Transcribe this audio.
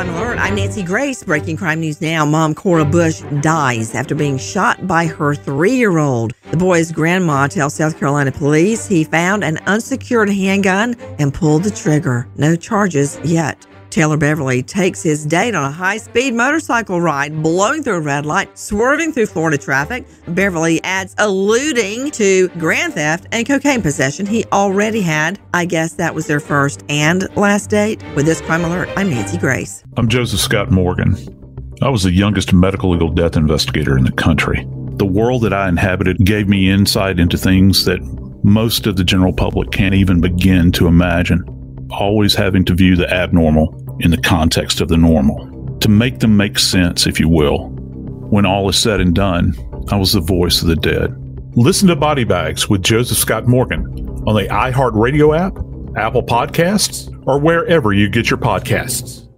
Crime Alert. I'm Nancy Grace. Breaking crime news now. Mom Cora Bush dies after being shot by her three year old. The boy's grandma tells South Carolina police he found an unsecured handgun and pulled the trigger. No charges yet. Taylor Beverly takes his date on a high speed motorcycle ride, blowing through a red light, swerving through Florida traffic. Beverly adds alluding to grand theft and cocaine possession he already had. I guess that was their first and last date. With this crime alert, I'm Nancy Grace. I'm Joseph Scott Morgan. I was the youngest medical legal death investigator in the country. The world that I inhabited gave me insight into things that most of the general public can't even begin to imagine. Always having to view the abnormal in the context of the normal, to make them make sense, if you will. When all is said and done, I was the voice of the dead. Listen to Body Bags with Joseph Scott Morgan on the iHeartRadio app, Apple Podcasts, or wherever you get your podcasts.